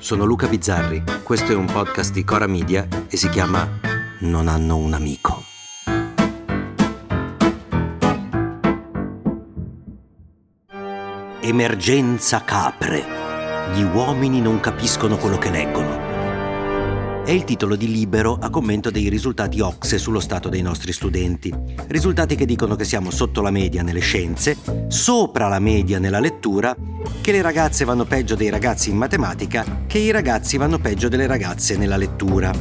Sono Luca Bizzarri, questo è un podcast di Cora Media e si chiama Non hanno un amico. Emergenza capre. Gli uomini non capiscono quello che leggono. È il titolo di Libero a commento dei risultati OXE sullo stato dei nostri studenti. Risultati che dicono che siamo sotto la media nelle scienze, sopra la media nella lettura, che le ragazze vanno peggio dei ragazzi in matematica, che i ragazzi vanno peggio delle ragazze nella lettura.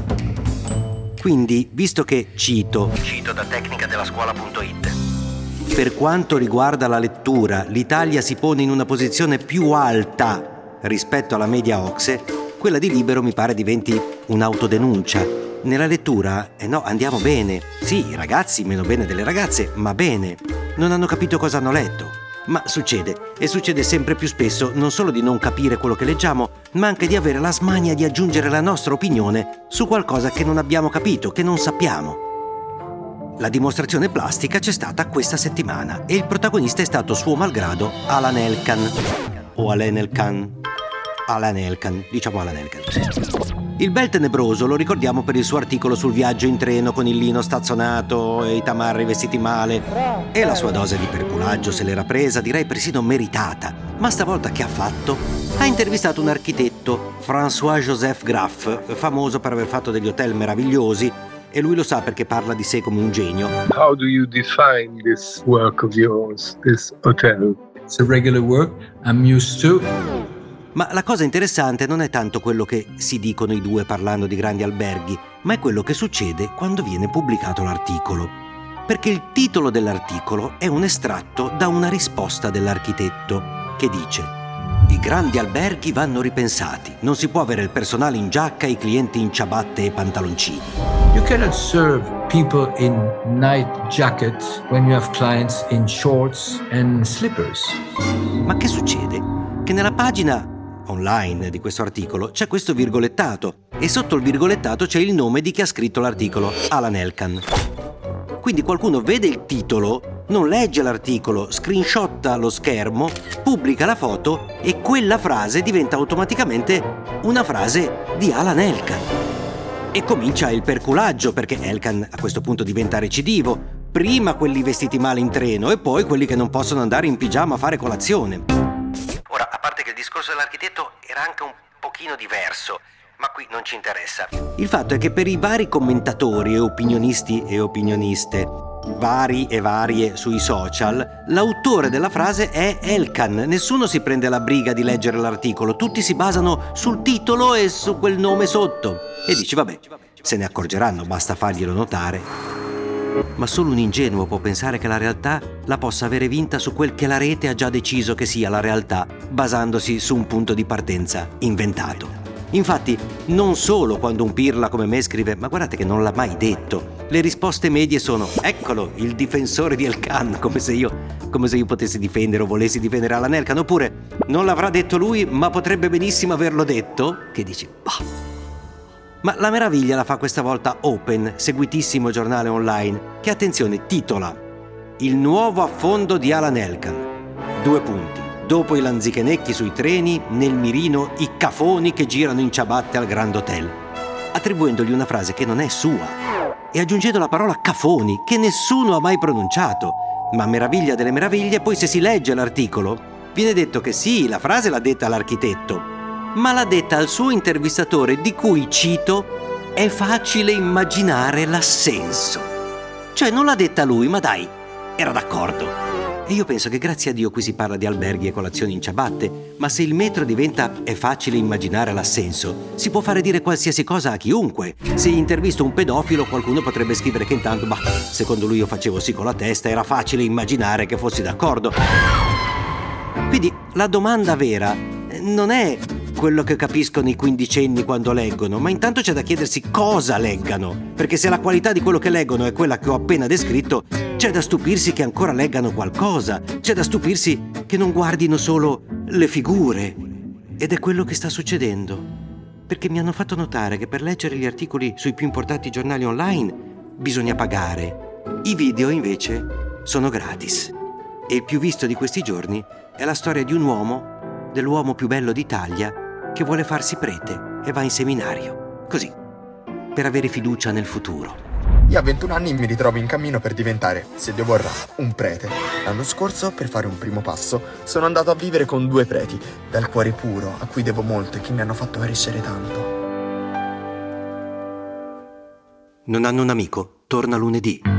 Quindi, visto che cito, cito da tecnica della scuola.it, per quanto riguarda la lettura, l'Italia si pone in una posizione più alta rispetto alla media OXE, quella di Libero mi pare diventi un'autodenuncia. Nella lettura, eh no, andiamo bene. Sì, i ragazzi meno bene delle ragazze, ma bene. Non hanno capito cosa hanno letto. Ma succede, e succede sempre più spesso, non solo di non capire quello che leggiamo, ma anche di avere la smania di aggiungere la nostra opinione su qualcosa che non abbiamo capito, che non sappiamo. La dimostrazione plastica c'è stata questa settimana e il protagonista è stato suo malgrado Alan Elkan. O Alan Elkan, Alan Elkan, diciamo Alan Elkan. Il bel tenebroso lo ricordiamo per il suo articolo sul viaggio in treno con il lino stazzonato e i tamarri vestiti male. E la sua dose di perculaggio se l'era presa, direi persino meritata. Ma stavolta che ha fatto? Ha intervistato un architetto, François-Joseph Graff, famoso per aver fatto degli hotel meravigliosi e lui lo sa perché parla di sé come un genio. How do you define this work of yours, this hotel? It's a regular work I'm used to. Ma la cosa interessante non è tanto quello che si dicono i due parlando di grandi alberghi, ma è quello che succede quando viene pubblicato l'articolo. Perché il titolo dell'articolo è un estratto da una risposta dell'architetto, che dice I grandi alberghi vanno ripensati, non si può avere il personale in giacca e i clienti in ciabatte e pantaloncini. You cannot serve people in night jackets when you have clients in shorts and slippers. Ma che succede? Che nella pagina online di questo articolo c'è questo virgolettato e sotto il virgolettato c'è il nome di chi ha scritto l'articolo, Alan Elkan. Quindi qualcuno vede il titolo, non legge l'articolo, screenshotta lo schermo, pubblica la foto e quella frase diventa automaticamente una frase di Alan Elkan. E comincia il perculaggio perché Elkan a questo punto diventa recidivo. Prima quelli vestiti male in treno e poi quelli che non possono andare in pigiama a fare colazione discorso dell'architetto era anche un pochino diverso, ma qui non ci interessa. Il fatto è che per i vari commentatori e opinionisti e opinioniste, vari e varie sui social, l'autore della frase è Elkan. Nessuno si prende la briga di leggere l'articolo, tutti si basano sul titolo e su quel nome sotto. E dici, vabbè, se ne accorgeranno, basta farglielo notare ma solo un ingenuo può pensare che la realtà la possa avere vinta su quel che la rete ha già deciso che sia la realtà, basandosi su un punto di partenza inventato. Infatti, non solo quando un pirla come me scrive ma guardate che non l'ha mai detto, le risposte medie sono eccolo, il difensore di Elkan, come se io, come se io potessi difendere o volessi difendere Alan Elkan, oppure non l'avrà detto lui ma potrebbe benissimo averlo detto, che dici, bah, ma la meraviglia la fa questa volta Open, seguitissimo giornale online, che attenzione titola Il nuovo affondo di Alan Elkan. Due punti. Dopo i lanzichenecchi sui treni, nel mirino i cafoni che girano in ciabatte al Grand Hotel. Attribuendogli una frase che non è sua. E aggiungendo la parola cafoni, che nessuno ha mai pronunciato. Ma meraviglia delle meraviglie, poi se si legge l'articolo, viene detto che sì, la frase l'ha detta l'architetto, ma l'ha detta al suo intervistatore di cui cito è facile immaginare l'assenso. Cioè non l'ha detta lui, ma dai, era d'accordo. E io penso che grazie a Dio qui si parla di alberghi e colazioni in ciabatte, ma se il metro diventa è facile immaginare l'assenso, si può fare dire qualsiasi cosa a chiunque. Se intervisto un pedofilo, qualcuno potrebbe scrivere che intanto, bah, secondo lui io facevo sì con la testa, era facile immaginare che fossi d'accordo. Quindi la domanda vera eh, non è quello che capiscono i quindicenni quando leggono, ma intanto c'è da chiedersi cosa leggano, perché se la qualità di quello che leggono è quella che ho appena descritto, c'è da stupirsi che ancora leggano qualcosa, c'è da stupirsi che non guardino solo le figure. Ed è quello che sta succedendo, perché mi hanno fatto notare che per leggere gli articoli sui più importanti giornali online bisogna pagare. I video invece sono gratis. E il più visto di questi giorni è la storia di un uomo, dell'uomo più bello d'Italia, che vuole farsi prete e va in seminario. Così, per avere fiducia nel futuro. Io a 21 anni mi ritrovo in cammino per diventare, se Dio vorrà, un prete. L'anno scorso, per fare un primo passo, sono andato a vivere con due preti, dal cuore puro, a cui devo molto e che mi hanno fatto crescere tanto. Non hanno un amico, torna lunedì.